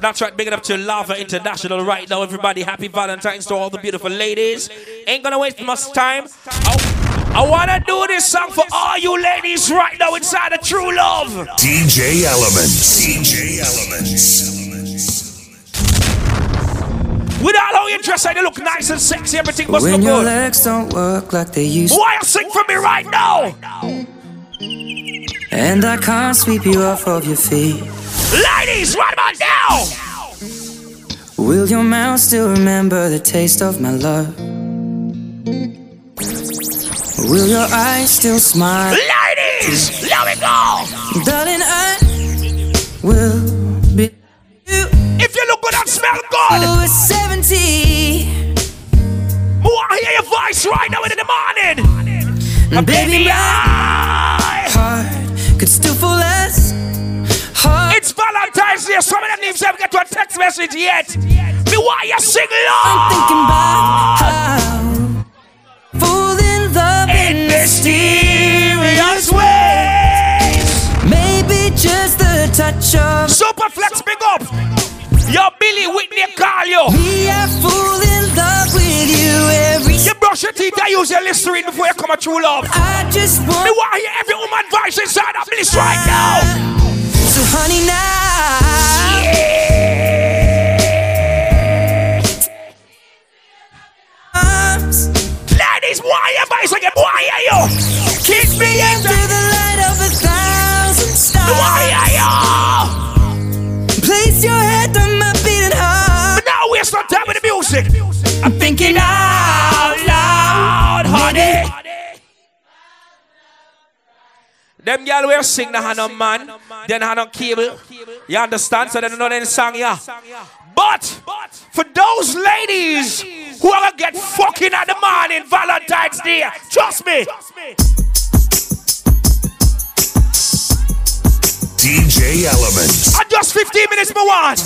That's right, big it up to Lava International right now. Everybody, happy Valentine's to all the beautiful ladies. Ain't gonna waste much time. I, I wanna do this song for all you ladies right now inside of True Love. DJ Elements. DJ Elements. With all how you dress, you look nice and sexy, everything must when look your good. legs don't work like they used to, Why you sing for me right now? and I can't sweep you off of your feet. Ladies, right about now! Will your mouth still remember the taste of my love? Will your eyes still smile? Ladies, let me go! Darling, I will be you If you look good and smell good, oh, till we're 70. I hear your voice right now in the morning. And baby, my I heart could still fall. It's Valentine's Day. Some of them names haven't get to a text message yet. Me why you sing I'm thinking about how fall in love in in mysterious ways. Maybe just the touch of super flex. big up. Yo, Billy Whitney, call you. me. I fall in love with you every. You brush your teeth. I use your Listerine before you come a true love. I just Me want want to hear every woman voice inside of this right now. So, honey, now. Ladies, why you voice again? Why are you? Kiss me into the light of a thousand stars Why are you? Place your head on my beating heart. Now waste no time with the music. Them girl will sing the hand on man, then hand on cable. You understand? So they don't know any song, yeah. But for those ladies who are gonna get fucking at the morning Valentine's Day, trust me. DJ Elements. I just 15 minutes more one.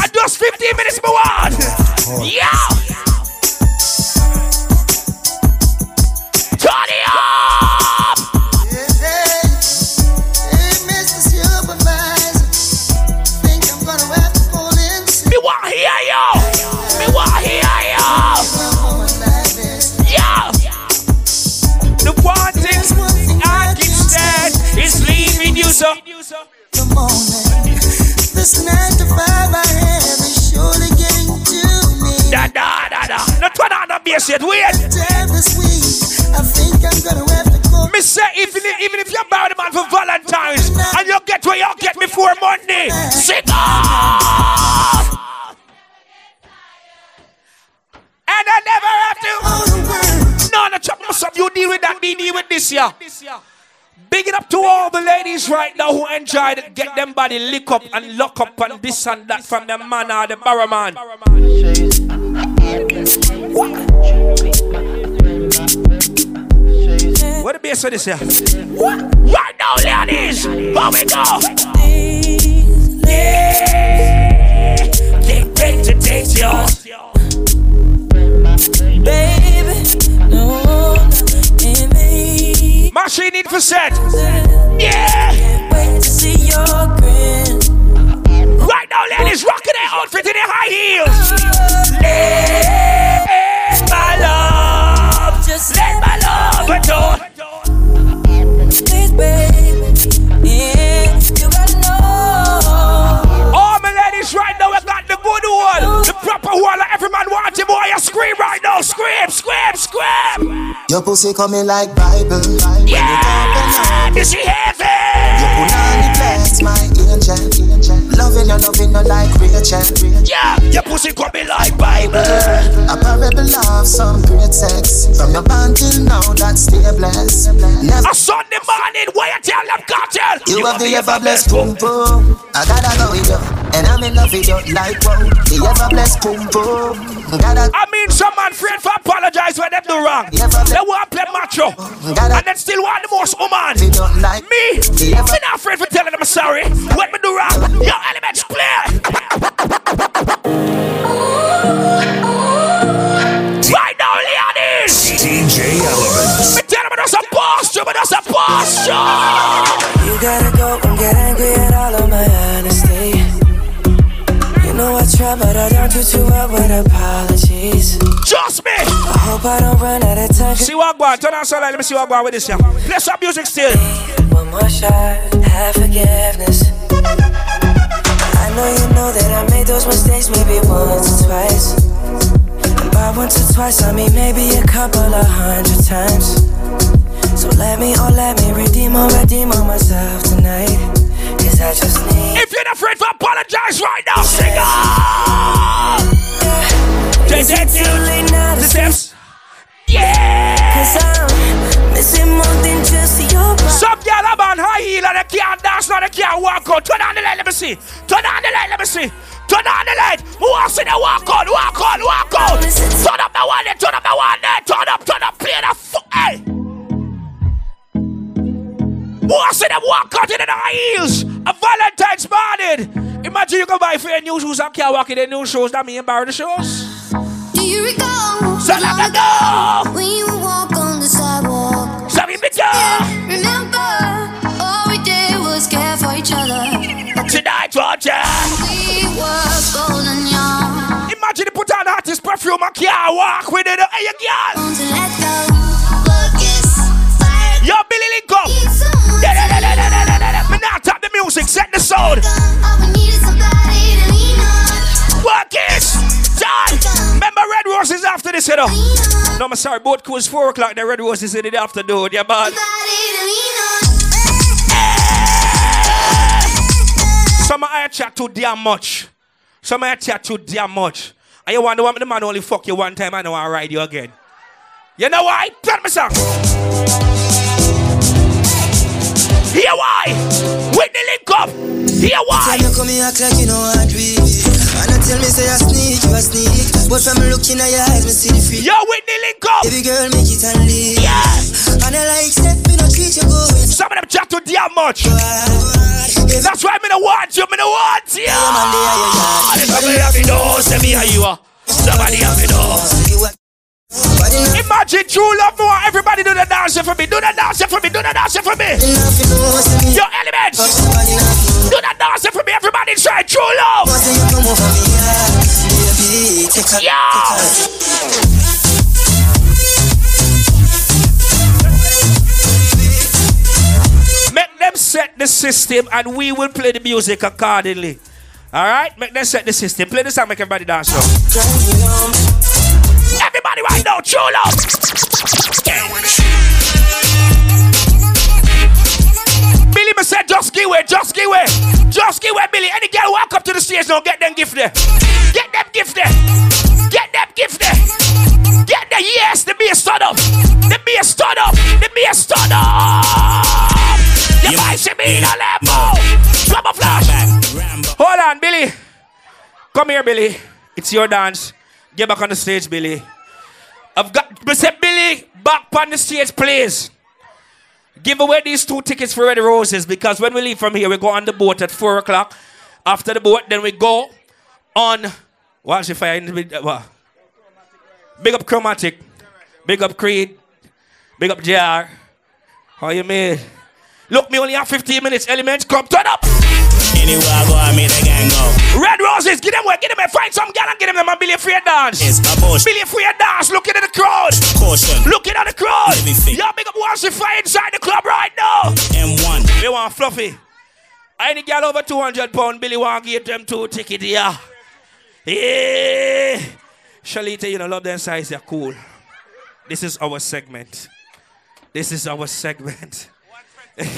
I just 15 minutes more one. Yeah. Turn Want hear you. Me want hear you. Yeah. The one thing I stand is leaving you so. This nine to five I have is surely getting to me. Da da da da. Not turn on the bass yet. Wait. This week, I think I'm gonna have to go. Me say even if, even if you're bad man for Valentine's and you get where you get before Monday, sit up. And I never have to. on the word. No, no, chop up. You deal with that. Me deal with this, yeah. Big it up to all the ladies right now who enjoyed it. Get them body lick up and lock up and this and that from the man or the barrow man. What the bass for this here? Right now, ladies, here we go. Yeah, get ready to taste yours. Machine need for set. Yeah. Wait to see your grin. Right now, ladies, rocking their outfit in their high heels. Let my love, Just let my love adore. please, baby. Yeah, you gotta know. All my ladies right now, I got the good one, the proper one. Every man want him, boy. You scream right now, scream, scream, scream. Your pussy coming like Bible. Yeah, this is heaven. Punani bless my angel. Loving you, loving you like Rachel. Yeah, your pussy coming like Bible. A parable of some great sex. From your band till now, that's stay blessed. Never A Sunday morning, where you tell them cartel. You have the ever blessed boom boom. I gotta go with you, and I'm in love with you like wow. The ever blessed boom boom. Gotta, I mean, some man afraid for apologize when them do wrong. They want to play macho, and then still want the most woman. they don't like Me, me not afraid for telling them I'm sorry. What me do wrong? Your elements clear. Right now, ladies. DJ Elements. Me tell them I'm just a posture, but just a posture. You gotta go and get angry at all of my honesty. Try, but I don't do too well with apologies. Trust me. I hope I don't run out of time. See what go on. Turn on so let me see what go on with this. Yeah. Play some music still. One more shot, have forgiveness. I know you know that I made those mistakes maybe once or twice. And by once or twice, I mean maybe a couple of hundred times. So let me, oh, let me redeem or redeem on myself tonight. Cause I just need. If you're not afraid to apologize right now, sing on. Too late now to The steps. Yeah. Cause I'm missing more than just your body. Some girl up on high heel and they can't dance now, they can't walk out. Turn on the light, let me see. Turn on the light, let me see. Turn on the light. Who wants to walk out, walk out, walk out? Turn up the one turn up the one there. Turn up, turn up, play the foot. Hey. To see them walk out in the heels? A Valentine's morning. Imagine you go buy for your new shoes and can't walk in the new shoes. That mean borrow the shoes. Do you recall So long ago. when you walk on the sidewalk? Me too. Remember, all we did was care for each other. Tonight, Roger. We were golden young. Imagine you put on artist perfume and can't walk with it. Hey, you girl. Yo, Billy Linko. Me now tap the music, set the sound. Is. Work it. Done. Remember Red Roses after this, you know. No, I'm sorry, boat cruise 4 o'clock. The Red Roses in the afternoon, yeah, man. Some I chat too damn much. Some I chat too damn much. And you wonder why the man only fuck you one time and I want to ride you again. You know why? Tell me something. Hear why? With the link up. Hear why? Tell me come here act like you know what we And I tell me say I sneak, you a sneak But from looking at your eyes, me see the freak Yo, with the link up. Baby girl, make it and leave Yeah. And I like say, me no treat you good Some of them chat too damn much. That's why me no want you, me no want you. man there, you got Somebody have to know, say me how you are. Somebody have to know. Imagine true love more. Everybody do the dancing for me. Do the dancing for me. Do the dancing for me. Your elements. Do the dancing for me. Everybody try true love. Yeah them set the system and we will play the music accordingly. All right? Make them set the system. Play the song, make everybody dance. Now. Drive me home Everybody right now, true love. Billy me said, just give way, just give way. Just give way, Billy. Any girl walk up to the stage now, get them gift there. Get them gift there. Get them gift there. Get the yes, the bass stood up. The bass stood up. The bass stood up. The voice in me in a level. Drop a flash. Hold on, Billy. Come here, Billy. It's your dance. Get back on the stage, Billy. I've got. Say, Billy, back on the stage, please. Give away these two tickets for Red Roses because when we leave from here, we go on the boat at 4 o'clock. After the boat, then we go on. What's the what? Big up Chromatic. Big up Creed. Big up JR. How you made? Look, me only have 15 minutes. Elements, come turn up. Anywhere I go, I make the gang go. Red Roses, get them away, get them away. Find some gal and get them them and Billy Free dance. It's a bush. Billy Free dance. Looking at the crowd. Caution. Looking at the crowd. Let me think. Y'all big up once you fire inside the club right now. M1. They want fluffy. Any girl over 200 pound, Billy want give them two ticket, yeah. Yeah. Shalita, you know, love them size, they're cool. This is our segment. This is our segment. Man!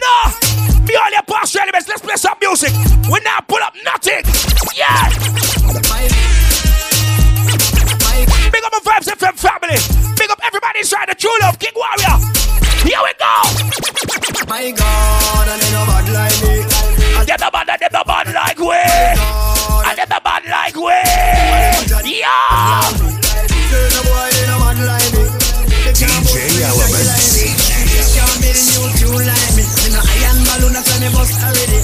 No! Me all your past elements, let's play some music. We now pull up nothing. Yeah! Big up my Vibes FM family. Big up everybody inside the True Love King Warrior. Here we go. My God, and then no bad like me Get the band, get the band like we. I get the band like we. Yeah. Turn a boy, they no bad me DJ Elements. Can't be the new tune like me Me no iron balloon, that's when me bust already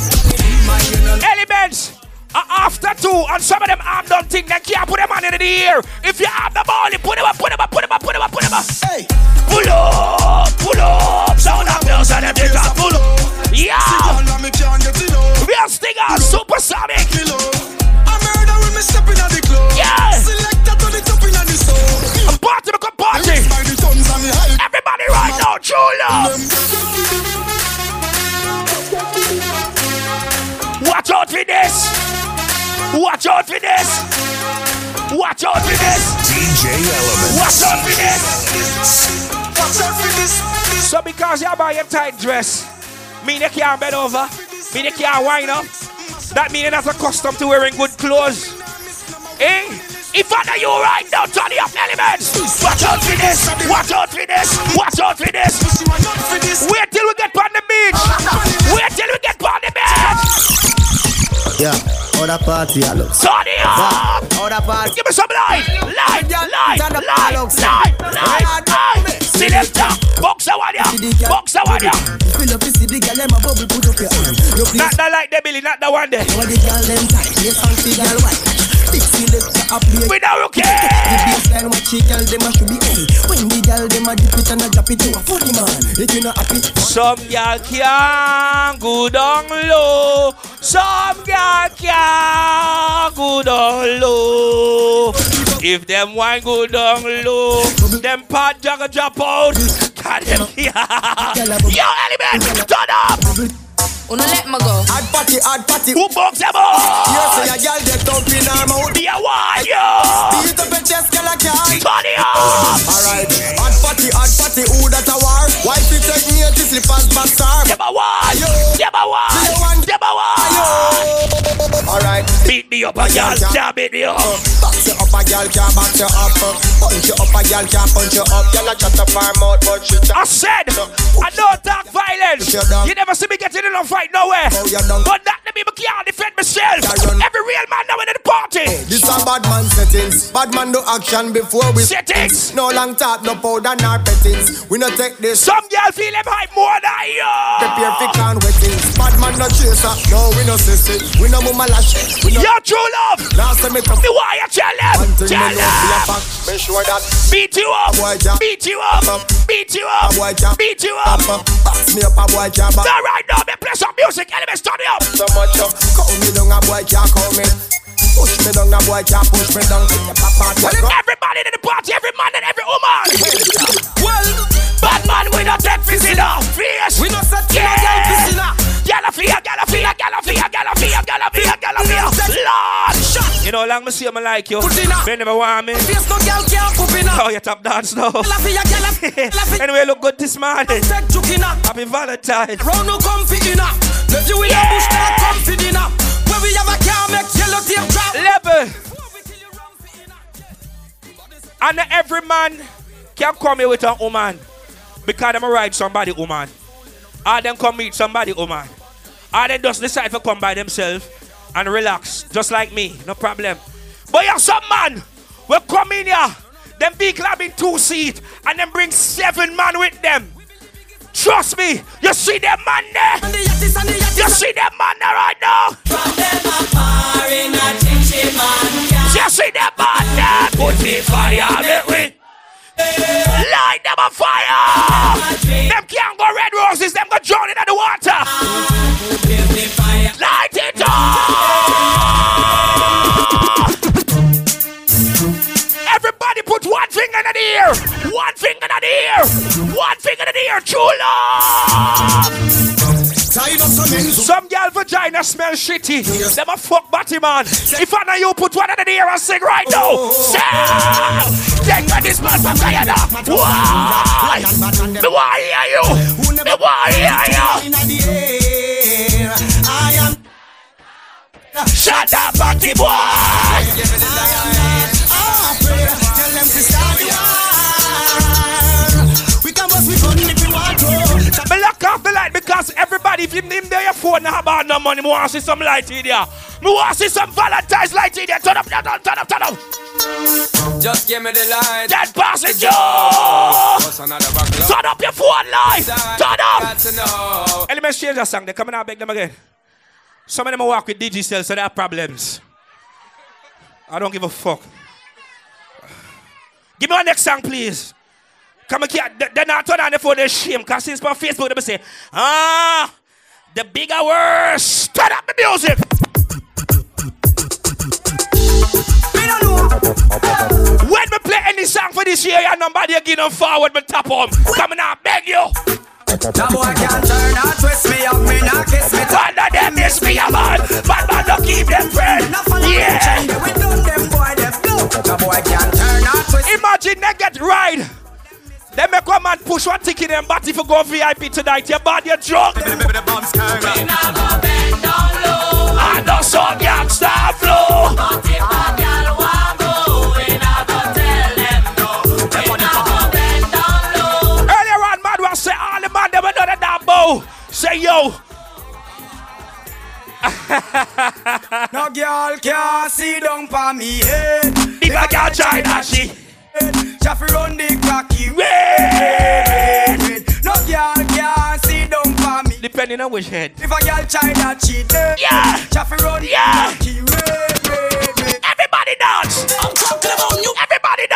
My, you know Elements. are after two, and some of them arm don't think they can't put them on in the air. If you have the ball, you put them up, put them up, put them up, put them up, put them up. Hey, Pull up, pull up, sound of girls and them take a pull up. Tight dress, mean you can't bend over, mean you can't wind up. That means you're not accustomed to wearing good clothes. Eh? If I know you right now, turn the up elements. Watch out for this. Watch out for this. Watch out for this. Wait till we get on the beach. Wait till we get on the beach. Yeah, other party I look. It up. Other party. Give me some light. Light. Light. Light. Light. Light. Light. Selector. Box a one ya. Box a one ya. Fill up the CD, girl, them a bubble, put up your hand. Not the light there, Billy. Not the one there. what the girl them tight, yes, fancy girl white. Big selector up here. We don't The baseline what she girl them a should be hey. When the girl them a dip it and a drop it to a funny man. If you not happy, Some girl can go down low. Some girl can go down low. If them wine go down low, them part jagger drop out. God them Yo, element, turn up. Wanna let me go? hard party, hard party. Who box them You out? say a girl get up in her mouth. Be a one, yo. Beat up your chest, girl, I can't. Turn it up. Alright, hard party, hard party, who that a war? Why fi take me to slippers, bastard? Them a one. Me up, a girl. Can't beat me up. box you up, a girl can't box you up. Punch you up, a girl can't punch you up. Girl a chat up her mouth, but she I said, uh, I don't talk violence. You're. You never see me getting in a fight nowhere. Oh, you're. But that me, me can't defend myself. Every real man now in the party. Oh, this a bad man settings. Bad man do action before we Settings. No long talk, no powder, nor pettings. We no take this. Some girl feel them hype more than you. Prepare for can wettings. Bad man no chaser. No, we no sissy. We no mama lash. We no. Yo, true love. Now say me tough. Me why you tell them? One thing me Tell know for a them. fact. Make sure that Beat you up. boy can't. Beat you up. Beat you A up. boy can't. Beat you up. Up, Box me up, a boy can't. back All right now, me play some music. Elements, turn it up. So much up. Call me down, a boy can't call me. Push me down, a boy can't push me down. Papa, Everybody in the party, every man and every woman. Well, Bad man, we don't take visitor. Fierce. we no set to no Yeah. girl piscina. Gala fear, fear, gala fear, gala fear, gala fear, gala fear. Lord. You know, long me see me like you. Put it up. Me never want me. Face no girl can't poop in Oh, you top dance now. Gala fi ya, gala fi, gala anyway, look good this morning. Take chukina. Happy Valentine. Round no comfy inna. Left you in a bush, comfy dinner. Where we have a car, make yellow tape drop. Level. And every man can come here with a woman because them ride somebody woman. Or them come meet somebody oh woman. Ah, or they just decide to come by themselves and relax, just like me, no problem. But you some man will come in here, them have been two seat, and them bring seven man with them. Trust me, you see them man there. The yattis the yattis. You see them man there right now. You see them man there. Put me fire, make we. Light them on fire. Them can't go red roses, them go drown in the water. Light finger in the ear. One finger in the ear. One finger in the ear. True love. Some. Girl vagina smell shitty. Them a fuck body man. If I know you put one in the ear and sing right now. Oh. Sing! Take me this man from Guyana. Why? Me want hear you. Me want hear you. Inna the air. I am. Shut up, body boy. Them to start the war. We can bust we gun if we want to. Me lock off the light because everybody, if you name there your phone, now about no money, me want to see some light in there. Me want to see some Valentine's light in there. Turn up, turn up, turn up, turn up. Just give me the light. Dead passenger. What's another? Turn up your phone light. Turn up. Got to know. Elements change that song. They coming out, beg them again. Some of them walk with Digicel, so they have problems. I don't give a fuck. Give me one next song, please. Come kid. They- They're not turn on the phone, they're shame. Because since on Facebook, they say, ah, the bigger worse. Turn up the music. When we play any song for this year, your number they give them forward, me tap on. Coming out, beg you. That boy can't turn or twist me up, me not kiss me. One of them miss me a man. Bad man don't out a boy can turn out. Imagine they get ride. They make one man push one ticket in them body for go VIP tonight. Your body, you're drunk. I know some gangsta flow. Earlier on, man was say all the man them another. Say yo. No girl can see down for me head. If I can't try that shit. Chaffy run the cocky Red. red. No girl can see down for me. Depending on which head. If a girl try that she eh, Yeah. Chaffy run the Yeah. cocky red, red, red. Everybody dance. I'm talking about you. Everybody dance.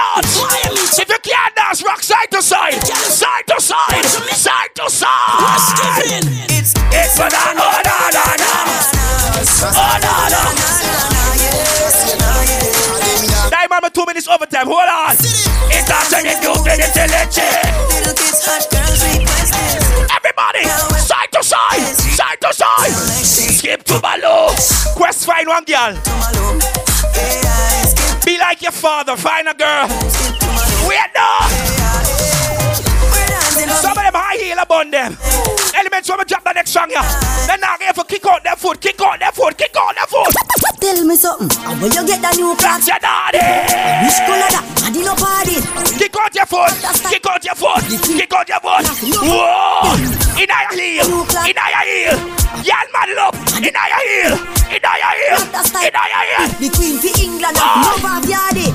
Dance, rock side to side. Side to side. Side to side. It's It's that. Oh, no, no, no. Oh, no, no. Time, I'm two minutes overtime. Hold on. It's turning you to the legend. Little kids, hot girls request. Everybody, side to side, side to side. Skip to Malo. Quest find one girl. Be like your father. Find a girl. Wait no. Some of them high heel upon them. Elements when we drop the next song, yeah. Then now get for kick out their foot, kick out their foot, kick out their. Tell me something. And when you get the new That's your daddy. which color that? Body no party. Kick out your foot, kick out your foot, kick out your foot. Whoa! In your heel, in your heel. Y'all man up, in your heel, in your heel, in your heel. The queen for England, ah. love of yardy.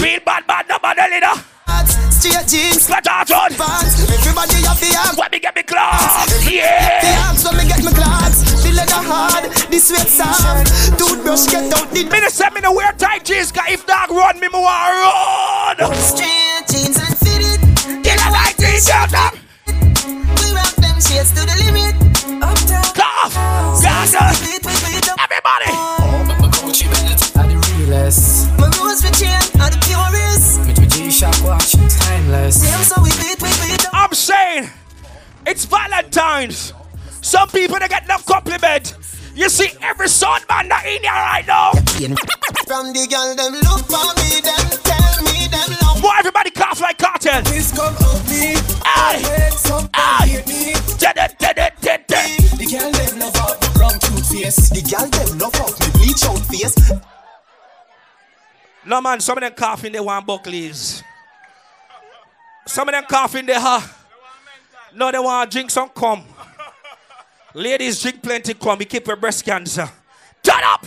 Real bad, bad, no bad, leader. Straight jeans, Flat out on. pants. Everybody have the arms. When me get me class, The yeah. arms when me get my clocks. The leather hard, the sweat soft. Toothbrush get out the Me just send me the wear tight jeans, cause if dog run, me, me want run. straight jeans and fitted. Get a right t-shirt up. We rock them shades to the limit. Uptown, Cough. Gaza. beat, beat, beat up. Everybody. My rose for chain are the purest. Same so we beat, we beat up. I'm saying, it's Valentine's. Some people they get no compliment. You see every son man that in here right now. From the girl them look for me, them tell me them love. Boy, everybody cough like cartel. Please come up me. Aye. Make some Aye. hate me. Da-da-da-da-da-da. The girl them love out the brown cute face. The girl them love off me bleach out face. No man, some of them coughing they want buckleys. Some of them coughing they ha. No, they want to drink some cum. Ladies drink plenty cum. We keep your breast cancer. Turn up!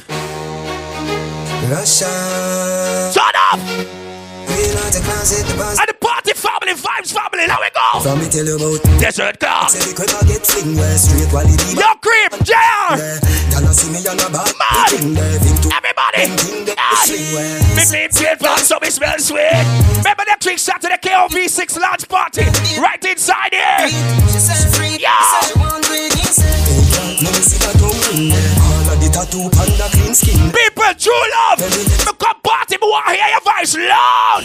Russia, Turn up! we a closet, the. And the party family, vibes family, now we go! From me tell you about Desert car. Say the quick I get fling where straight quality Yo, creep, JR! there. Y'all not see me on a bad Man. thing there. Think to Everybody! them thing that Aye. sling where. Me clean straight from so me smell sweet. Remember that trick shot to the KOV6 launch party? Right inside here! She Yeah. she said one drink, he said. Hey, girl, let me see that tongue in there. All of the tattoo panda clean skin. People, true love! Me come party, me want hear your voice loud!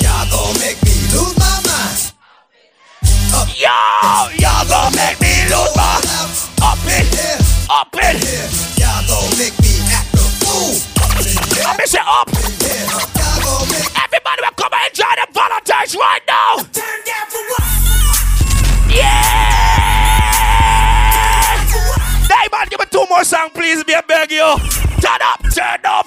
Y'all gon' make me lose my mind. Yo! Y'all gonna make me lose my... Up it! Up it! Y'all gon' make me act a fool. Me say up! Y'all gon' make Everybody will come and enjoy the Valentine's right now! turn down for what? Yeah! Diamond, give me two more songs, please, me I beg you. Turn up, turn over.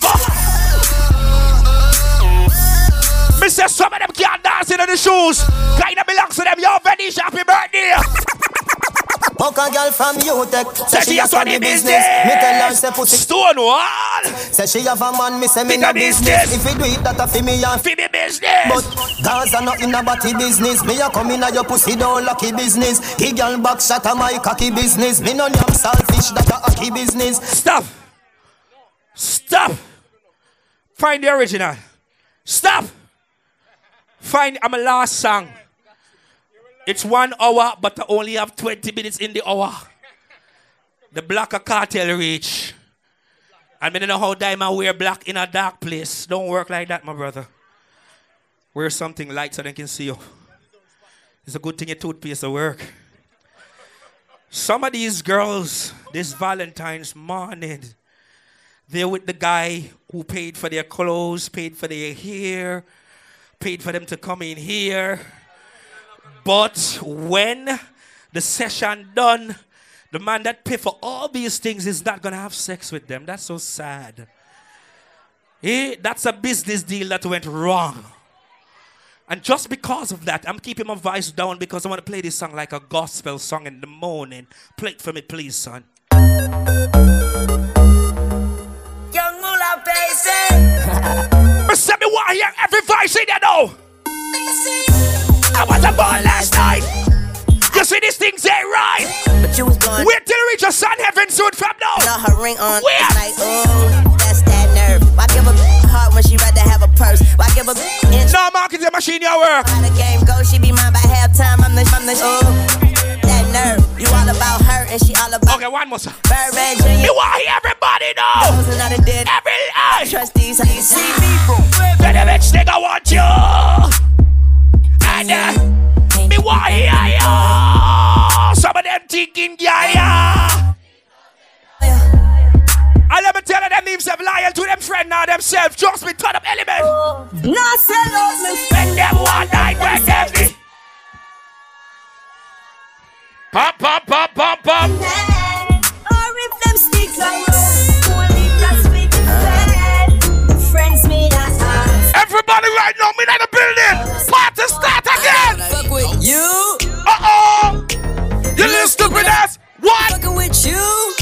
Me say some of them can't dance in the shoes. Kinda belongs to them. Yo, Venetia, happy birthday. Fuck a girl from UTech. Say she has funny business. Me tell her say pussy. Stonewall. Say she have a man. Me say me no business. If you do it, that a fi me and Fi me business. But Gaza not in a body business. Me a come in a your pussy don't lucky business. He girl back shot a my cocky business. Me no damn selfish that a cocky business. Stop. Stop. Find the original. Stop. Find I'm a last song. It's one hour, but I only have 20 minutes in the hour. The black a cartel reach. I mean, you know how diamond wear black in a dark place. Don't work like that, my brother. Wear something light so they can see you. It's a good thing your toothpaste will work. Some of these girls, this Valentine's morning, they're with the guy who paid for their clothes, paid for their hair, paid for them to come in here. But when the session done. The man that pay for all these things is not gonna have sex with them. That's so sad. Eh, that's a business deal that went wrong. And just because of that, I'm keeping my voice down because I want to play this song like a gospel song in the morning. Play it for me, please, son. Send me want to hear every voice in there now. I was a born last night. You see these things ain't right. But you was going. Wait till you reach your son heaven soon from now. Saw her ring on. Where? Like, ooh, that's that nerve. Why give a heart when she rather have a purse? Why give a inch? No marketing machine, your work. How the game go, she be mine by halftime. I'm the, I'm the, ooh, that nerve. You all about her and she all about Okay, one more, sir. Birdman Jr. You want everybody know. Those are not a dead. Every eye. Trust these, how you see me from. Then the bitch nigga want you. And uh, me want hear you. Some of them thinking, yeah, yeah. And let me tell you, them themselves loyal to them friend now themselves. Just me turn up element. No sell me When them one night, when them the Pop, pop, pop, pop. Or if them sticks around Only that's fit fed Friends me that Everybody right now, me in the building. Party start again. Fuck with you. Uh-oh. You little stupid ass. What? Fucking with you.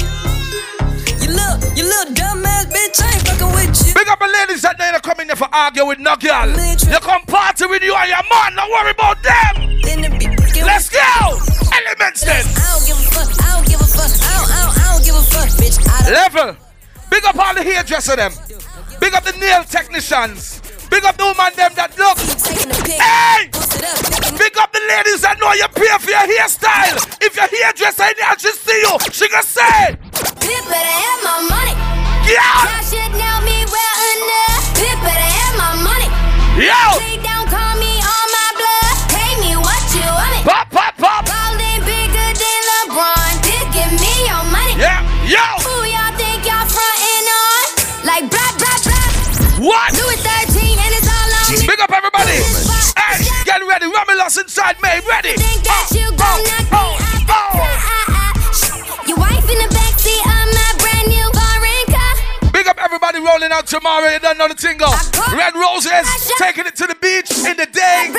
You little, dumbass bitch. I ain't fucking with you. Big up the ladies that they come in here for argue with no girl. They come party with you and your man. Don't worry about them. Let's go. Elements then. I don't give a fuck. I don't give a fuck. I don't, I don't, I don't give a fuck, bitch. I. Level. Big up all the hairdresser them. Big up the nail technicians. Big up the woman them that look. Taking a pic. Hey! Post it up. Making Big up the ladies that know you pay for your hairstyle. If your hairdresser in there, she see you. She gonna say, Pip better have my money. yeah, Y'all should know me well enough. Pip better have my money. yo, Please don't call me on my blood. Pay me what you want it. pop, pop, pop, Ballin' bigger than LeBron. Pip, give me your money. yeah, yo, Who y'all think y'all frontin' on? Like blah blah blah. what? Louis 13 Big up everybody. Hey, get ready. Romulus inside me. Ready. Think that oh, you gon' knock me out the oh. Your wife in the backseat of my brand new foreign car. Big up everybody rolling out tomorrow. You don't know the tingle. Red roses taking it to the beach in the day.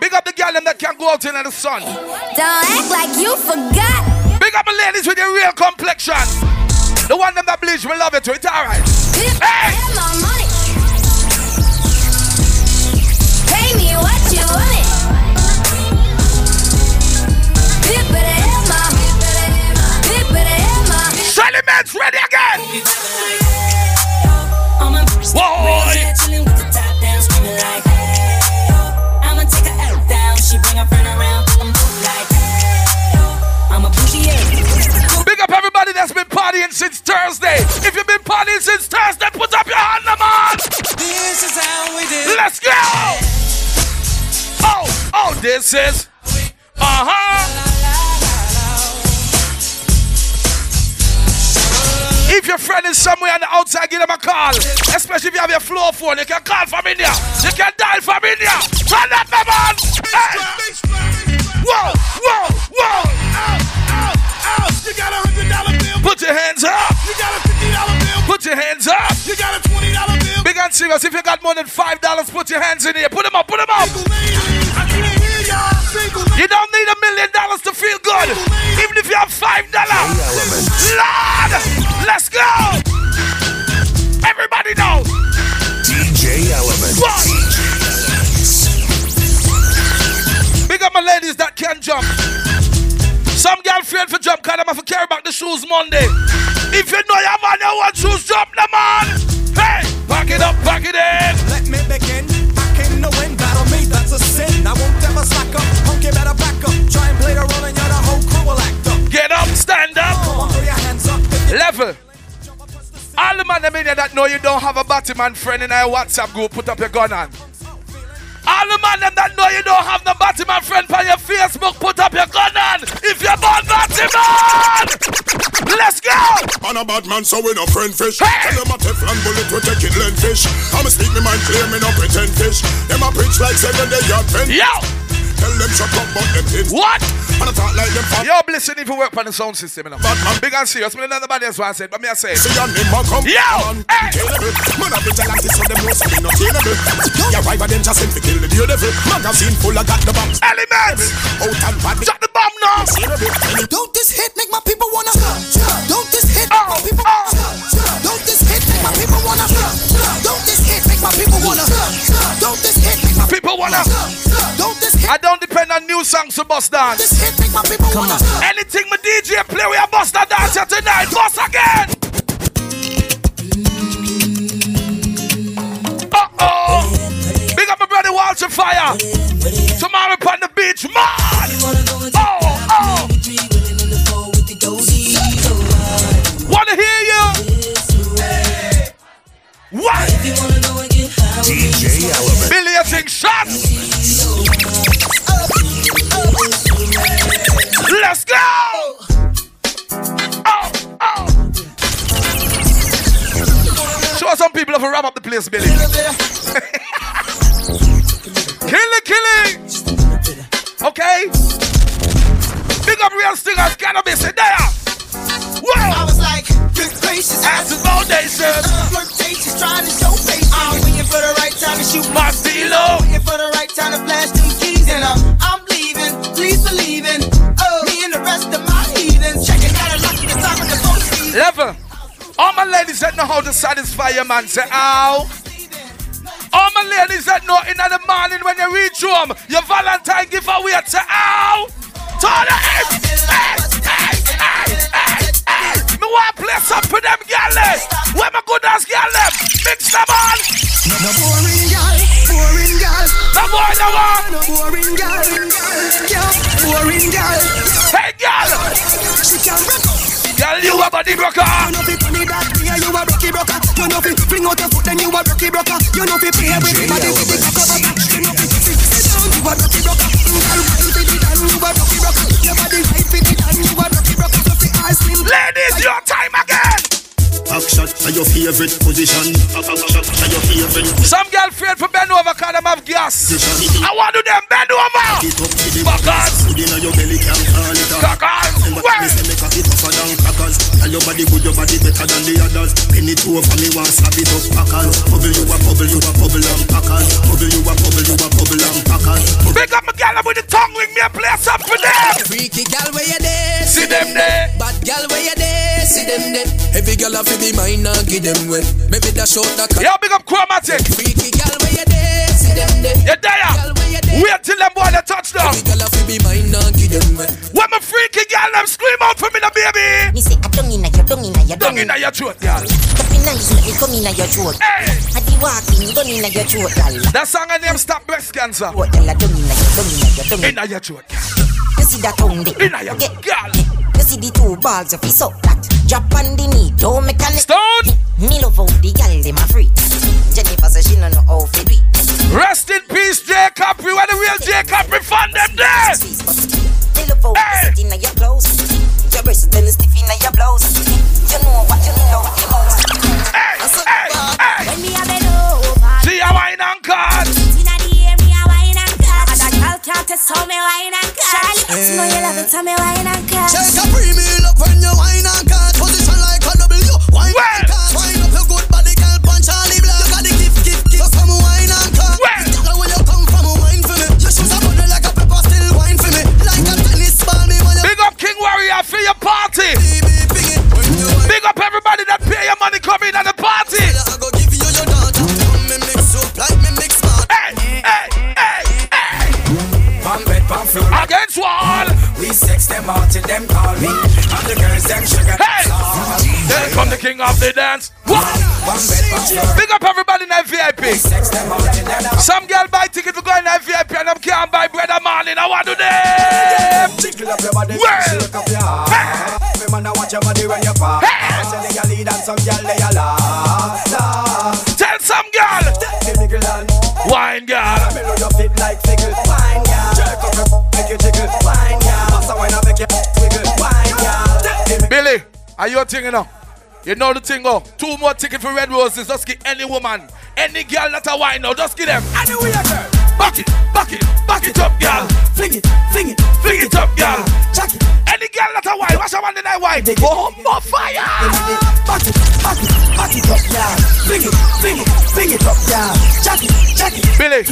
Big up the gal that can't go out in the sun. Don't act like you forgot. Big up the ladies with your real complexion. The one them that bleach, we love it too. It's alright. Hey! Partying since Thursday. If you've been partying since Thursday, put up your hand, come on. This is how we do. Let's go. Oh, oh, this is. Uh huh. If your friend is somewhere on the outside, give them a call. Especially if you have your floor phone, you can call from India. You can dial from India. Turn that number on. Hey. Whoa, whoa, whoa. Your hands up. You got a fifty dollar bill. Put your hands up. You got a twenty dollar bill. Big and serious. If you got more than five dollars, put your hands in here. Put them up. Put them up. Single ladies, I can't hear y'all. You don't need a million dollars to feel good. Even if you have five dollars. Lord, let's go. Everybody know. DJ Element. One. Big up my ladies that can jump. Some girl afraid for jump because them have to carry back the shoes Monday. If you know you have on your one shoes, jump them on. Hey, pack it up, pack it in. Let me begin. I came to win. Battle me, that's a sin. I won't ever slack up. You better back up. Try and play the role and you're the whole crew will act up. Get up, stand up. on, your up. Level. All the man in here that know you don't have a Batman friend in our WhatsApp group, put up your gun on. All the man them that know you don't have no Batman friend on your Facebook, put up your gun on. If you're born Batman, let's go. Man a bad man, so we no friend fish. Hey! Tell them a Teflon bullet, we take it lead fish. I'ma speak me mind clear, me no pretend fish. Them a preach like seven day yard pen. Yo, Tell them shut up, but them kids. What? And I talk like them fat. Yo, listen if you work on the sound system, you know. But I'm big and serious. Me don't know nobody else what I said, but me I say. See your name, man, come. Yo! Man, tailable. Man, I vigilante, so them know something not tailable. Your rival, them just sent to kill the devil. Magazine full, I got the box. Elements! Out and bad. Shut the bomb now! Don't this hit make my people wanna? Oh, oh. Don't this hit make my people wanna? Don't this hit make my people wanna? Don't this hit make my people wanna? Don't this hit make my People wanna. Don't this hit I don't depend on new songs to bust dance. this hit make my people wanna? Anything my DJ play, we a bust a dance here tonight. Bust again! Uh-oh! Big up my brother Walter Fire. Tomorrow upon the beach, man! Oh, oh! Wanna hear you? What? DJ Element. Billy, you think shots? Let's go! Oh, oh. Show some people have to wrap up the place, Billy. Killing, killing. Okay. Big up real stingers, cannabis in there. I was like, good gracious, As the foundation, uh, flirtatious, trying to show face. For the right time to shoot my stilo. Waiting for the right time to flash them keys, and I'm, I'm leaving. Please believe in oh, me and the rest of my heathens. Checking out a lock at the top of the phone season. Level. All my ladies that know how to satisfy your man say, ow. All my ladies that know in the morning when you reach home, your Valentine give away to ow. Turn it. Hey, hey, hey, hey, hey. Me want to play some for them gyal. Eh? Where my good ass gyal them? Eh? Mix them on. No boring girl, boring girl. No boy, no more. No boring girl, yeah, boring girl. Hey, gyal. She can rock. Gyal, you a body broker. You know fi funny that way, you a rocky broker. You know fi fling out your foot, then you a rocky broker. You know fi play with the body with the cock up. You know fi sit down, you a rocky broker. Girl, wine fi the dan, you a rocky broker. Your body right fi the dan, you a rocky broker. So fi ask him. Ladies, your time again. Back shot are your favorite position. Back shot are your favorite Some girl afraid for bend over cause them have gas. I want to them bend over. It up to the inna your belly can call it off. Cockers. And what me Where? say a it tougher than crackers. Tell your body good, your body better than the others. Penny two over me want slap it up packers. Bubble you a bubble, you a bubble and packers. Bubble you a bubble, you a bubble and packers. Big up my gal with the tongue ring, me a play some for them. Freaky gal where you there? See them there. Bad gal where you there? See them there. Every gal have to be mine and give them way. Maybe that short that Yo, big up Chromatic. Freaky gal where you there? See them there. You there? Gal where you there? Wait till them boy the touchdown. Every gal have to be mine and give them way. When my freaky gal them scream out for me, the baby. Me say I don't inna your, don't inna your, Dung don't inna inna. your throat, gal. Tapping nice, let me come inna your throat. Hey, I di walking, don't inna your throat, gal. that song and name stop breast cancer. Throat, gal, I don't inna your, don't inna your, don't inna. Inna your throat, gal. You see that tongue there? Inna your Get- gal. You see the two balls of his up that. Drop on the knee, don't make a lick. Stone. Me love how the gal dem a free. Jennifer say she no know how to do. Rest in peace, J. Capri. Where the real J. Capri fan them there? Love how Hey. you sit inna your clothes. Your breasts them stiff your blouse. You know what you know the most. Hey, hey, hey. When me a bend over, See a wine and card. inna girl can't test me wine and catch. Charlie, you know you love it, how me wine and catch. Shake a premium up when you wine and cut. Position like a W. Wine Well. and cut. Wine up your good body, girl. Punch Charlie Black. You got the gift, gift, gift. So come wine and cut. Well. Girl, where you come from, wine for me. Your shoes are burning like a pepper, still wine for me. Like a tennis ball, me when you Big up King Warrior for your party. see me ping it. When you wine, Big up everybody that pay your money coming at the party. Wall. We sex them out till them call me. And the girls them sugar. Hey. Then come the king of the dance. What? Pam bed, pam floor. Big up everybody in that VIP. Sex them out till them Some girl buy ticket to go in that VIP and them can't buy bread and morning. I want to them. Jiggle up your body, Well. shake up your heart. Every man I watch your body when you fall. Hey. Tell you lead and some girl they a la la. Tell some girl. The niggle and Wine girl. mellow your fit like fickle. Wine girl, your make you jiggle. Wine pass a wine and make you. Wine Billy, are you a thing you know? You know the thing, oh. Two more tickets for Red Roses. Just give any woman, any girl that a wine now. Just give them. anyway, girl. Back it, back it, back it up, girl. Fling it, fling it, fling it up, girl. Jack it. Any girl that a white, watch a one that white. Bomb on fire. Back it, back it, back it up, yeah. Fling it, fling it, fling it up, yeah. Jack it, jack it. Billy,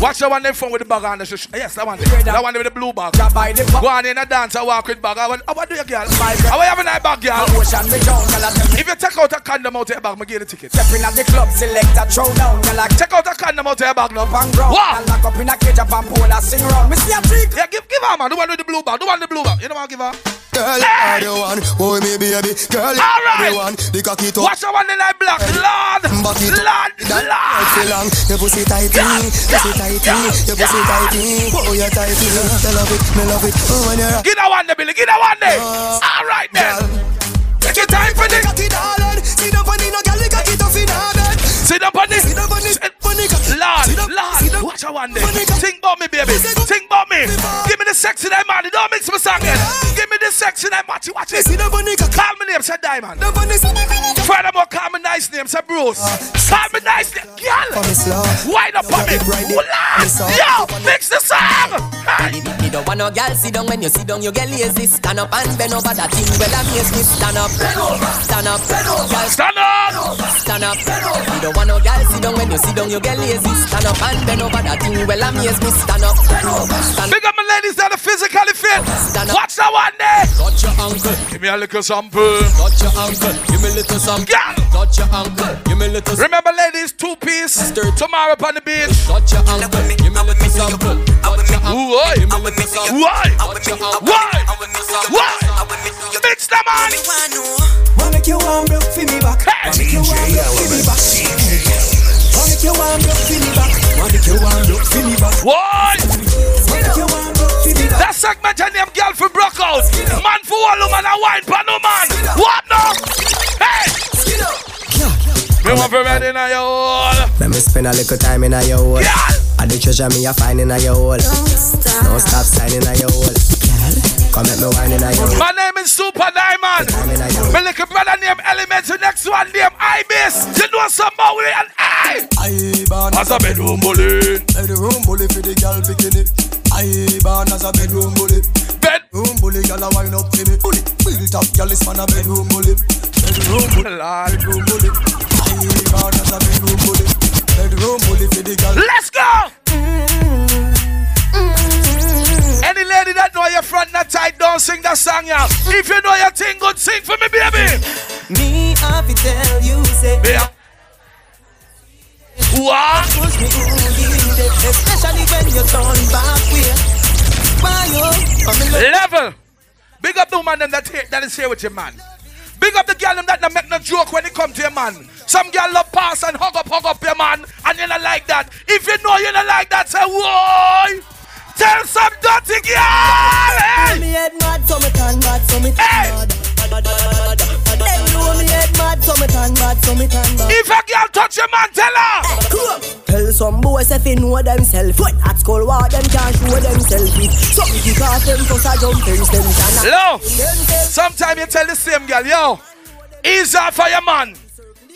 watch the one them phone with the bag on the sh- Yes, that one. there. That one with the blue bag. Go on in a dance and walk with bag. I want, oh, what do you, girl? How you having that bag, girl? Ocean, me down, girl, I tell me. If you take out a condom out of your bag, me give you the ticket. Stepping at the club, select a throw down, girl, Take out a condom out of your bag now. Bang ground, What? girl, lock up in a cage up and pole, I sing round. Me see a trick. Yeah, give, give her, man. The one with the blue bag. The one with the blue bag. You don't want to give her? Girl, Hey! you're the one. Boy, me baby. Girl, you're All right. the one. The cocky top. Watch the one in that black. Lord, Back it. Lord, That Lord. feel long. Your pussy tighty, pussy tighty, your pussy tighty. Oh, you're tighty. Me love it, me love it. Oh, when you're Give that one there, Billy. Give that one there. Uh, All right, then. girl. Take your time for this. Cocky darling, sit down on the no girl, Sit up on this. Sit down on the, on. Lord, Sit down, sit down. Lord, watch a one day. Think about me, baby. Think about me. Give me the sex in that man. Don't mix my song in. Give me the sex in that watch it, watch it. Sit down on the. Call me name, say Diamond. Furthermore, call me nice name, say Bruce. Call me nice name, girl. For me slow. Wind up on me. Drop it right there. Hola. Me soft. Yo, mix the song. Hey. Don't want no girl sit down when you sit down, you get lazy. Stand up and bend over that thing. Well, amaze me. Stand up, stand up, girl, Stand up. stand up. Me don't want no girl sit down when you sit down, you get lazy. Stand up and bend over that thing. Well, amaze me. Stand up, stand up. Big up my ladies that are physically fit. Stand up. Watch that one there. Touch your ankle, Give me a little sample. touch your ankle. Give me a little something. Girl. Touch your ankle, give me a little. Remember, ladies, two piece. Tomorrow upon the beach. Touch your ankle, give me a little sample. Touch your ankle, Ooh, oi. Why? Why? Why? Mix the man. Wanna make you warm, broke for me back. Wanna make you warm, broke for me back. Wanna make you warm, broke for me back. Wanna make you warm, broke for me back. Why? That segment and them girl for broke out. Man for all woman and wine for no man. What now? Hey. Me want to ready now, your hole. Let me spend a little time in a your hole. Girl. I the treasure me a find in a your hole. Don't stop signing a your hole. Come at me wine in a your hole. My name is Super Diamond. Time in a your hole. My little brother name Elements. The next one name Ibis. You know some more and I. I born As a bedroom bully. bedroom bully for the girl bikini. I born as a bedroom bully. Bedroom bully, girl a wine up to me. Bully, built up, girl is man a bedroom bully. Bedroom bully, bedroom bully. I born as a bedroom bully. Bedroom bully for the girl. Let's go. Mm-hmm. Any lady that know your front not tight, don't sing that song, yeah. If you know your thing, good sing for me, baby. Me have to tell you, say, Yeah. What? me uh. you uh? need, especially when you turn back way. Why you? I'm. Level. Big up the woman them that, here, that is here with your man. Big up the girl them that not make no joke when it come to your man. Some girl love pass and hug up, hug up your man, and you not like that. If you know you not like that, say why? Tell some dirty girl. Hey. Me head mad, so me turn bad, so me turn Hey. bad. Them know me head mad, so me turn bad, so me turn bad. If a girl touch your man, tell her. Tell some boys if they know themselves. When at school, war them can't show themselves. So me kick off them cause I jump fence them can Hello. Sometimes you tell the same girl, yo, ease off for your man.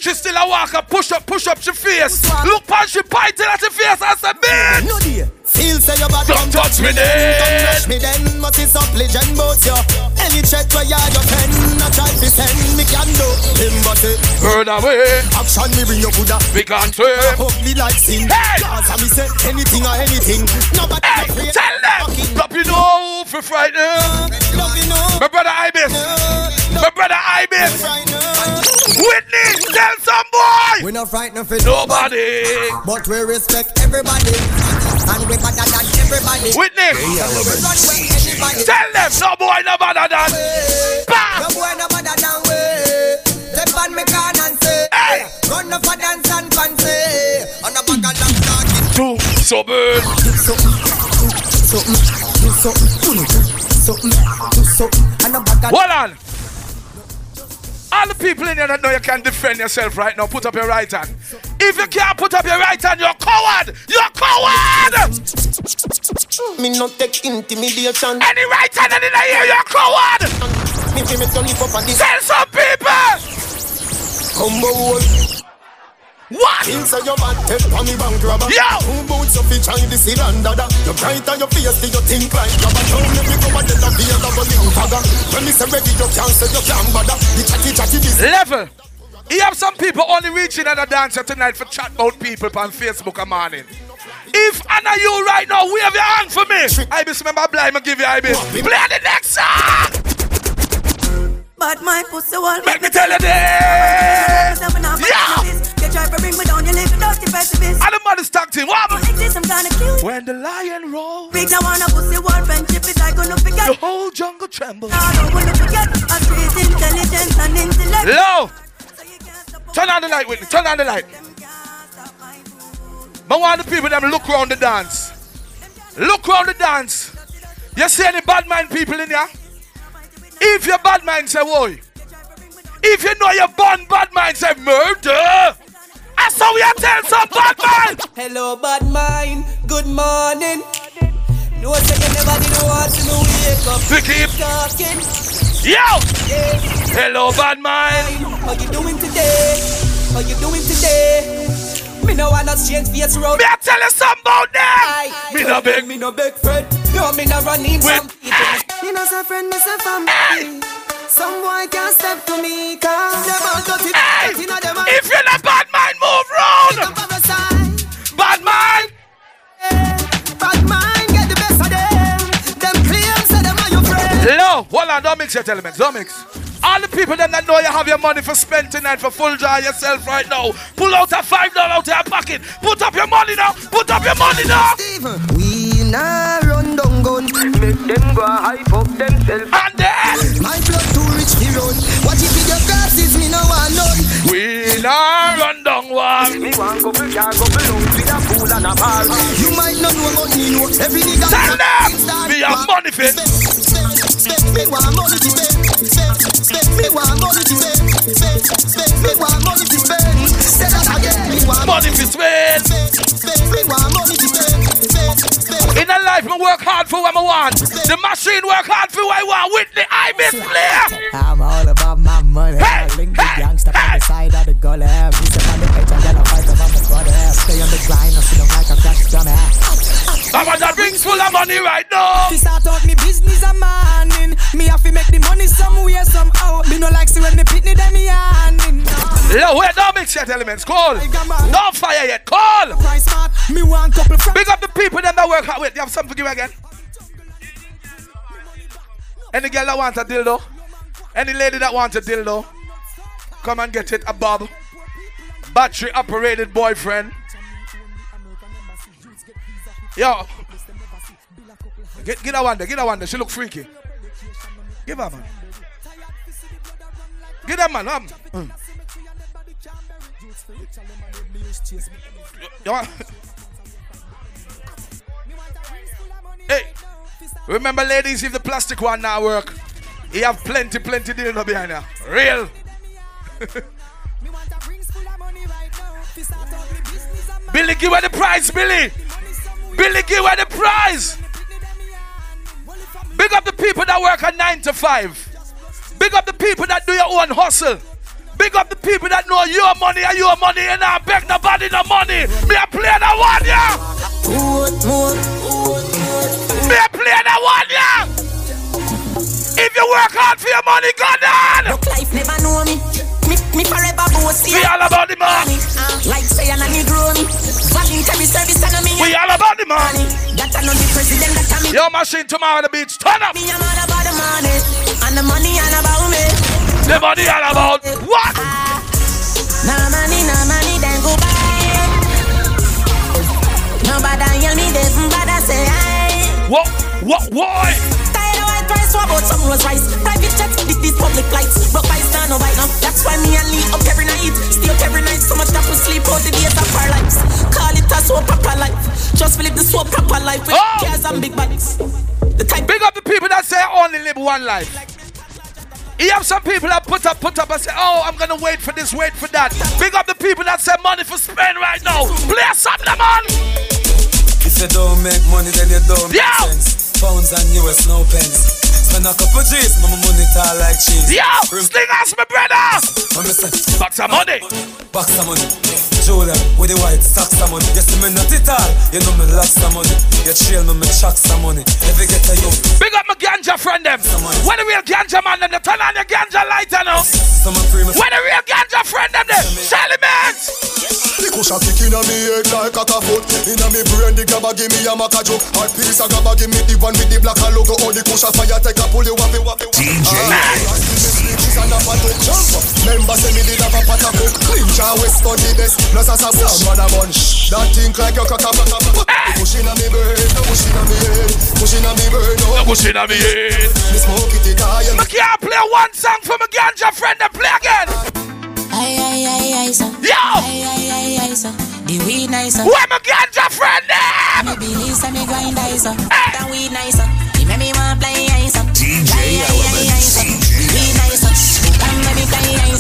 She still a walk up, push up, push up she face. Look pan she biting at her face and say, bitch. No dear. Feel say your body Don't touch me then. Don't touch me then Must is up legend bout you Any threat where you your pen I try to send me can do Him but say Burn away, Action me bring your Buddha we can't swim. Ugly like sin Hey! Cause I me say anything or anything Nobody Hey, tell them. Drop you know for frightening. Love you know My brother Ibis. My brother Ibis. Now Whitney, tell some boy. We not frightened for Nobody. But we respect everybody. And we better than everybody. Whitney, We run anybody. Tell them no boy no better than. No boy no better than we. Step on me can and say Hey. Run up for dance and fancy. On a bag of long talking Two suburb. Something, do something, something, do something. And a bag of Hold on. All the people in here that know you can defend yourself right now, put up your right hand. If you can't put up your right hand, you're a coward. You're a coward. Me no take intimidation Any right hand in the ear, you're a coward. Me me turn it up on this Tell some people. combo hole What? Inside your bad head on me bank robber. Yo! Two boots of each eye, this is under that. You bright on your face, do you think like rubber? Don't let me go and tell a beer of a little tagger. When me say ready, you can't say you can't bother. The chatty chatty this. Level. You have some people only reaching at a dancer tonight for chat about people on Facebook a morning. If Anna you right now, wave your hand for me. Ibis remember blind, I give you Ibis. Play the next song. But my pussy won't Make me tell you this. Yeah. Try to bring me down, you live dirty pessimist. And the mother's talk team. What? Don't exist, I'm kinda cute. When the lion roars, Big now wanna pussy war friendship is I gonna forget. the whole jungle trembles. I don't wanna forget. A great intelligence and intellect. Low. Turn on the light with me. Turn on the light. But want the people them look around the dance. Look around the dance. You see any bad mind people in here? If your bad mind say why? If you know your born bad mind say murder. That's how we are tell some bad mind. Hello, bad mind. Good morning. No, say you never did want to wake up. We keep talking. Yo! Hello, bad mind. How you doing today? How you doing today? Me no wanna change face road. Me I tell you something about them. Me no beg. Me no beg friend. No, me no running from people. You know, some friend, me say family. Some boy can't step to me, cause them all dirty, Hey! dirty, know them all- If you're not bad mind, move round. Up on the side. Bad mind. Bad mind, get the best of them. Them claims say them are your friend. No, hold on, don't mix your elements, don't mix. All the people them that know you have your money for spend tonight for full jar yourself right now. Pull out a five dollar out of your pocket. Put up your money now. Put up your money now. We nah run down gun. Make them go hype up themselves. And then My blood too rich to run. Watch it with your glasses, me no want none. we not run down one. Me want couple car, couple lungs with a fool and a ball. You might not know about me, no. Every nigga Tell them we have money fit. Me want money to spend. Spend, spend. Me want money to spend. Spend, spend. Me want money to spend. Say that again. Me want Money for spend. spend. Me want money to spend. Spend, spend. In a life, me work hard for what I want. The machine work hard for what I want. With the I miss clear. I'm all about my money. Hey, I link the hey, gangster on hey. the side of the gully. Me step on the edge and get a fight over my brother. Stay on the grind, I see them like a crack dummy. I want that rings full of money right now. Fi start out me business a morning. Me have to make the money somewhere somehow. Me no like see when the pitney them handing. Yo, wait, don't mix your elements. Call. Don't fire yet. Call. Price smart. Me want couple from. Big up the people them that work hard. Wait, you have something for you again? Any girl that wants a dildo? Any lady that wants a dildo? Come and get it, a bob. Battery operated boyfriend. Yo. Get, get that one there, get that one there. She look freaky. Give her, man. Give that man, um. Mm. Want- Hey, remember, ladies, if the plastic one now work, you have plenty, plenty dildo behind you. Real. Billy, give her the prize, Billy. Billy, give her the prize. Big up the people that work at 9 to 5. Big up the people that do your own hustle. Big up the people that know your money and your money and I beg nobody no money. Me a play that one, yeah. Me a play that one, yeah. If you work hard for your money, go down. Look, life never know me. Me, me forever boast. We all about the money. Uh, like say I'm a Negro. Voluntary service and me. We all about the money. That I know the president that I me. Your machine tomorrow on the beach. Turn up. Me I'm all about the money. And the money all about me. The money all about what? No money, no money, then go buy. Nobody hear me, they bother say I. What? What? Why? Tired of white rice, what about some rose rice? Private jets, these public flights. Broke by star, no bite now. That's why me and Lee up every night. Stay up every night, so much that we sleep out the days of our lives. Call it a so proper life. Just live the so proper life with Oh. cars and big bodies. The type Big up the people that say I only live one life. You have some people that put up, put up and say, oh, I'm gonna wait for this, wait for that. Big up the people that say money for spend right now. Play something, man. If you don't make money, then you don't make Yeah. sense. Pounds and US, no pence. Spend a couple G's, my money tall like cheese. Yo, sling us, my brother. Box of money. Box of money. Julia, with the white stocks of money. You see me not it all, you know me lots of money. You trail me, me chuck some money. If you get a you, Big up my ganja friend them. When the real ganja man them, they turn on your ganja lighter now. Some free. When the real ganja friend them, them. Shelly man. The cushion kick inna me head like a foot Inna me brain the grabber give me a maca joke Hard piece of grabber give me the one with the black logo All the cushion fire take a pull you wappy wappy DJ Remember say me did have a pot of cook Clean jaw west on the best Plus as a bush man a bunch That think like your cock a cock a cock Push inna me brain, no push inna me head Push inna me brain, no push inna me head Me smoke it, it high I can't play one song for my ganja friend them play again Aye, aye, aye, aye, so. Yo! Aye, aye, aye, aye, so. The weed nicer. Where my ganja friend them? Me believe some me grind nicer. The weed nicer. You make me want play nicer. DJ Aye,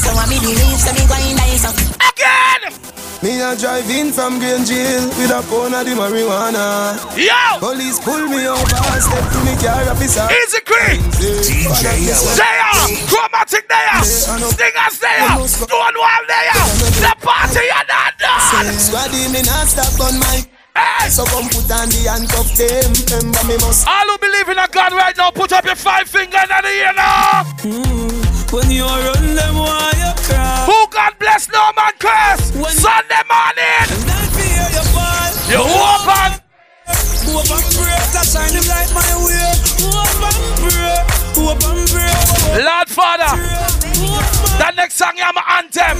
me play nicer. Want me believe some me grind nicer. Again! Me a drive in from Green Jail with a pound of the marijuana. Yo! Police pull me over, step to me car officer. Easy Creek! DJ There! Chromatic there! Stingers there! Stonewall there! The party are not done! Squaddy me not stop on my Hey! So come put on the handcuff them Remember me must All who believe in a God song I'm anthem.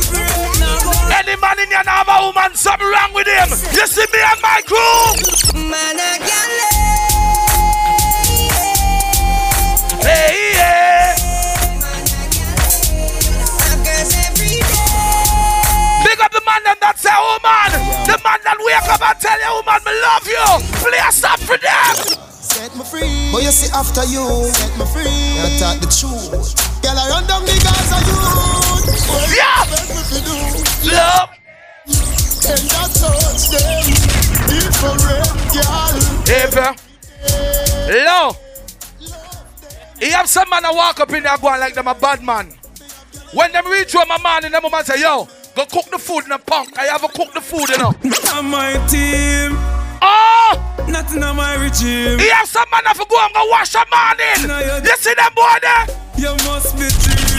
Any man in here now have a woman, something wrong with him. You see me and my crew? Man, I Hey, yeah. Big up the man them that say, oh, woman. The man that wake up and tell you, oh, woman, me love you. Play a stop for them. Set me free But you see after you Set me free You talk the truth Girl, I run down the Gaza youth Yeah. Let me fi do Love. And I touch them Different girl Hey, bro. Hello. He have some man that walk up in there going like them a bad man. When them reach home, my man, and them woman say, yo, go cook the food in the punk. I have to cook the food, you know. On my team Oh! Nothing on my regime He have some man that for go and go wash a man in. You see them boy there? You must be dreaming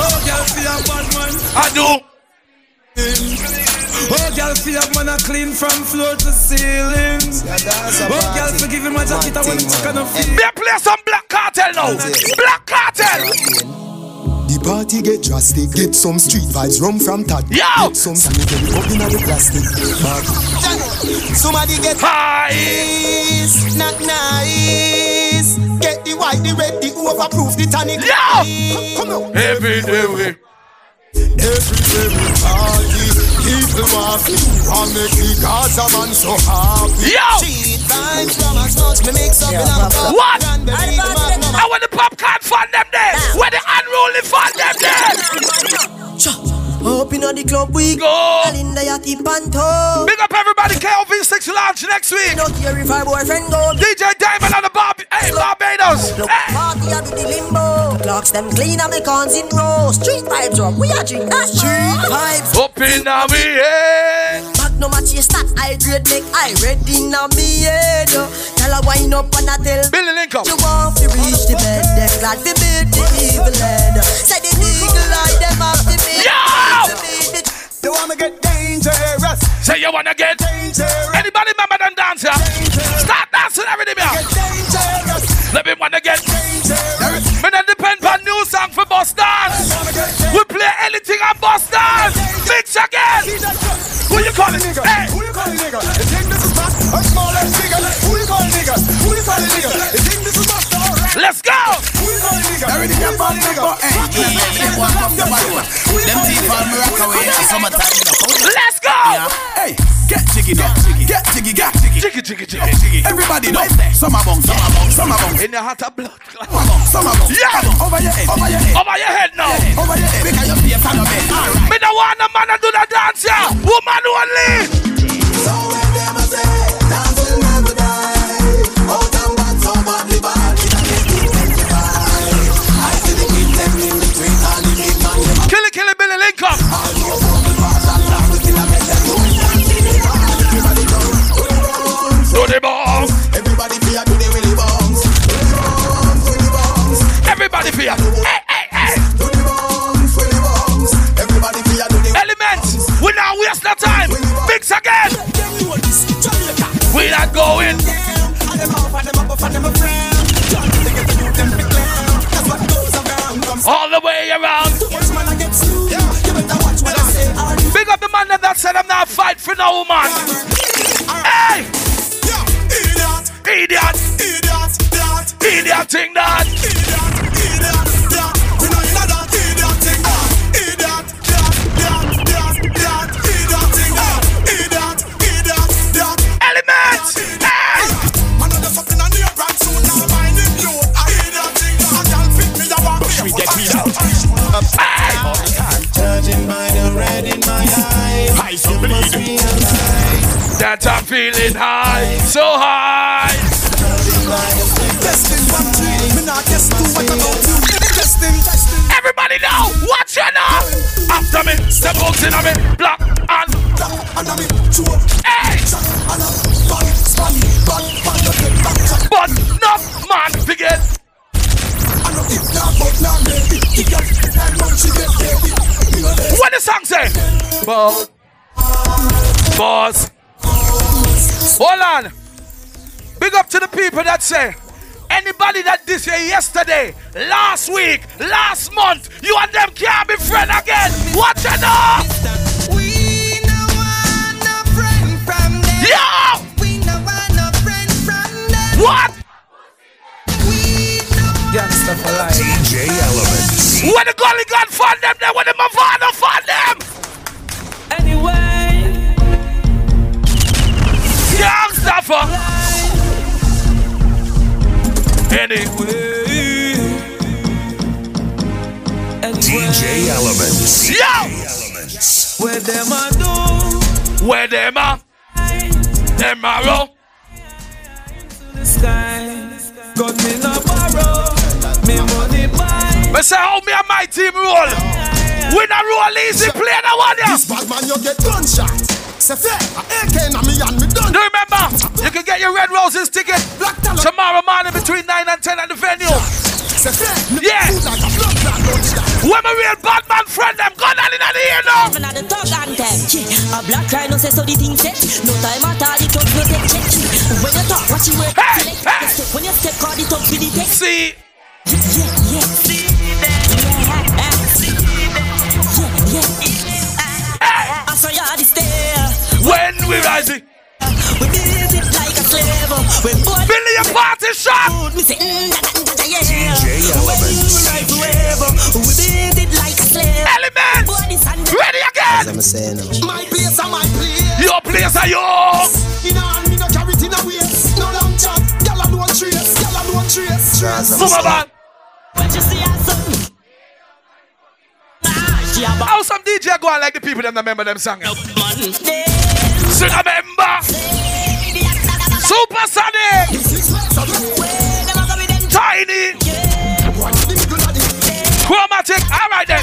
Oh, girl, see a bad man I do. Oh, girl, see a man a clean from floor to ceilings Oh, girl, forgive him my jacket I want to check on the feet They play some black cartel now. Black cartel. The party get drastic. Get some street vibes, rum from Tad. Yo! Get some sanitary up in the plastic. Bag. Somebody get Nice. not nice. Get the white, the red, the overproof, the tonic. Yo! Come on. Every day we. Every every party, people want to and make the Gaza man so happy. Yo! Cheat vibes from a smuch, me mix up in a cup. What? Cranberry, the magnum. I want the popcorn fund them there. Where the unruly fund them there. Up in the club we Go. The yachty panto Big up everybody. KOV6 launch next week. Not care if our boyfriend go DJ Diamond on the Bar- hey, Barbados. Look, Hey. party do the limbo Clocks them clean and the cons in row Street vibes up, we are drink that Street vibes Up in the we head. Back no match your stat I grade make I ready now me head. Tell her wind up and I tell Billy Lincoln. You want to reach the bed Then glad to beat the evil head Say You wanna get dangerous? Say you wanna get Dangerous. anybody remember them dance here? Start dancing everything here. Dangerous. Let me wanna get. Dangerous. Me not depend on new song for bus dance. We play anything on bus dance. Mix again. Who you calling? Hey. Who you calling nigga? You think this is fat or small or bigger? Who you calling nigga? Who you calling nigga? Let's go. Everything the. Them teeth on me rock away in the. Let's go. Hey, get jiggy now. Get jiggy, get jiggy. Jiggy, jiggy, jiggy. Everybody know. Some are bong, some are bong, some are bong. In the heart of blood. Some are bong, some bong. Yeah. Over your head, over your head. Over your head now. Over Boss. Boss. Hold on. Big up to the people that say, anybody that this year, yesterday, last week, last month, you and them can't be friend again. Watch it now. We no want no friend from them. Yo! We no want no friend from them. What? We no Gangsta for life. DJ Elements. When the gully gun fund them, then when the Mavado fund them. Anyway, Youngster for. Anyway. DJ Elements. Yo! where them a do Where them are? Them are roll. the sky. Got me no borrow, me money buy. Me say how me and my team roll. We not roll easy, play the one ya. This bad man, you get gunshot. Say fair, a AK na me and me done. Do you remember? You can get your Red Roses ticket tomorrow morning between 9 and 10 at the venue. Say fair, me Yeah. food like a blood clot gunshot. When my real bad man friend them gun on in the ear now. Even at the talk anthem. Yeah. A black rhino say so the thing set. No time at all, the talk no take check. When you talk, watch you work. Hey, hey. When you step, call the talk with the text. See, Yeah, yeah. Yeah, yeah. I saw you at the stair. when we rising, We build it like a slave. When boy Billy a party shot. food, me say, mm, da, da, da, da, yeah. DJ Elements. When life wave, we build it like a slave. Element. Boy, this and that. Ready again. I'm saying now. My place and my place. Your place are yours. In a hand, me no carry it in a waist. No long chat, gyal alone trace, gyal alone trace. trace. Mama man. She a bad How some DJ go on like the people them that remember them song? man. Sing a member. Super Sonic. Tiny. Chromatic. All right then.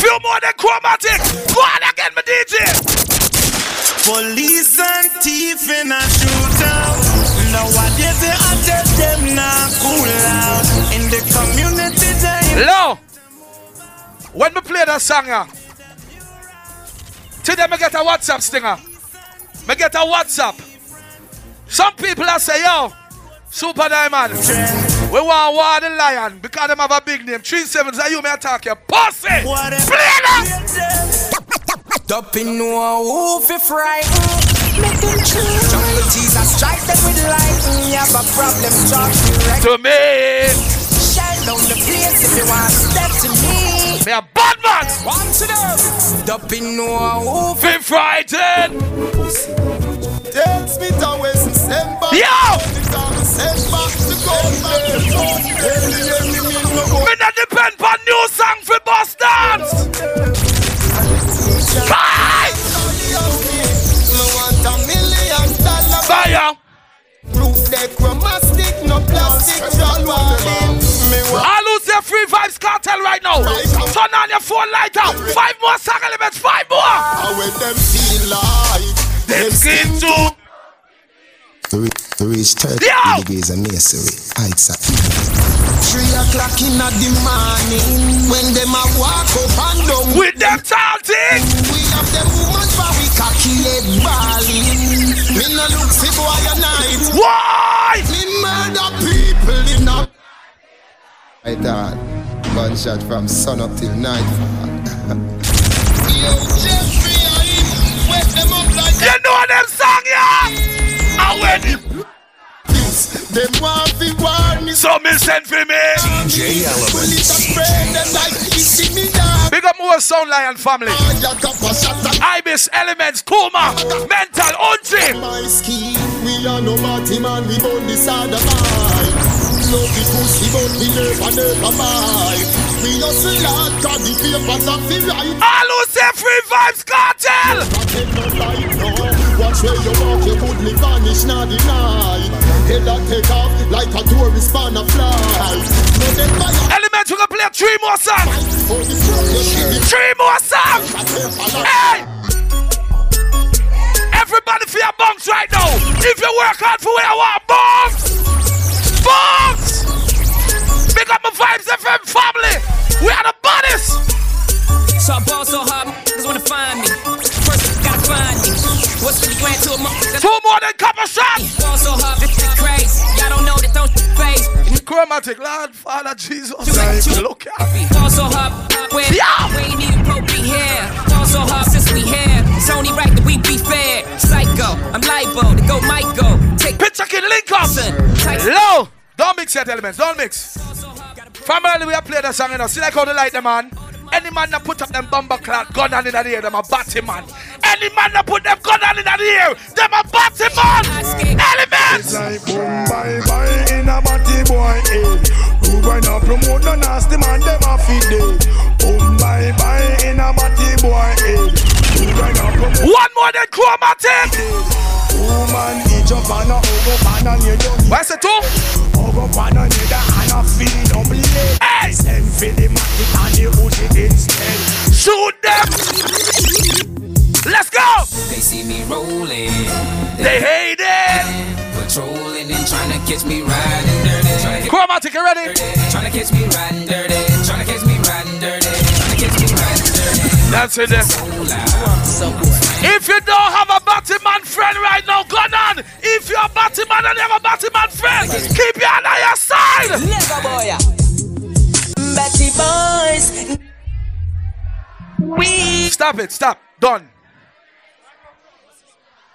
Few more than chromatic. Go on again, my DJ. Police and thief in a shootout. Nowadays they attack them now cool out. In the community they Low. When we play that song, yeah, today me get a WhatsApp stinger. Me get a WhatsApp. Some people are say, yo, Super Diamond, we want War the Lion because them have a big name. Three sevens are you may attack you. Pussy! Play that! Up in no who fi frighten Make them choose Jungle Jesus strike them with lightning You have a problem, talk direct To me, Shine down the place if you want to step to me me a bad man. One to them Up in no who fi Be frightened. Takes me to West December. Yo! December. The government. Me not depend on new song for bus dance. Bye! Me want a million dollar. Fire! Proof they chromatic, no plastic. Jolwalin. Me want I lose your free Vybz Kartel right now. Turn on your phone light up. Five more song elements. Five more. how when them feel like. Them skin too. To, re- to reach 30 Yo! degrees of masonry. Heights are Three o'clock in the morning when them a walk up and down. With them talking. We have them woman for we cocky head balling. Me no look see boy a night. Why? Me murder people in a. I thought. Gunshot from sun up till nightfall. Yo, Jeffrey, I wet them up like You know them song, yeah? I win. Them want fi war me. So me send for me. DJ Well, Elements. like kissing me down. Big up more Sound Lion family. Ah, I got a shot at Ibis, Elements, Kuma, Mental, Unchi. my scheme. We are no party man, we born this other mind. Love the pussy, but we never, never mind. We hard, got the the right. Free Vybz Kartel. Watch where you walk, you me vanish, not deny. Head take off like a tourist a fly. Elements, we gonna play three more songs. Three more songs. Hey! Everybody for your bunks right now. If you work hard for where I want bunks. Bunks! Month? More than couple shots. Ball so hard, is crazy. Y'all don't know that don't phase. Chromatic, Lord, Father Jesus. Look at me. Ball so hard, where Yeah. we ain't even pro be here. Ball so hard since we here. It's only right that we be fair. Psycho, I'm libo to go Michael. Take Picture kid link up. Low. Don't mix yet, elements. Don't mix. Early we have played the song, you know. See like how they light them man. Any man that put up them bomber clock gun on in the air, them a batty man. Any man that put them gun on in the air, them a batty man. Elements. It's like boom, bye, bye in a body boy head. Who boy not promote no nasty man, them a feed dead. Boom, bye, bye in a body boy head. Who boy not promote One more than chromatic. Eh. Woman, he jump on a over pan and you don't it two? Over pan and you and a feed no blade. Hey. Send for the matic and the instead. Shoot them. Let's go. They see me rolling. They hate it. Patrolling and trying to catch me riding dirty. Trying to Chromatic, you ready? Trying to catch me riding dirty. Trying to catch me riding dirty. Trying to catch me riding dirty. That's it. there. So loud. So good. If you don't have a Batman friend right now, go on. If you're a Batman and you have a Batman friend, keep your hand on your side. Lego boy. Betty boys. Stop it. Stop. Done.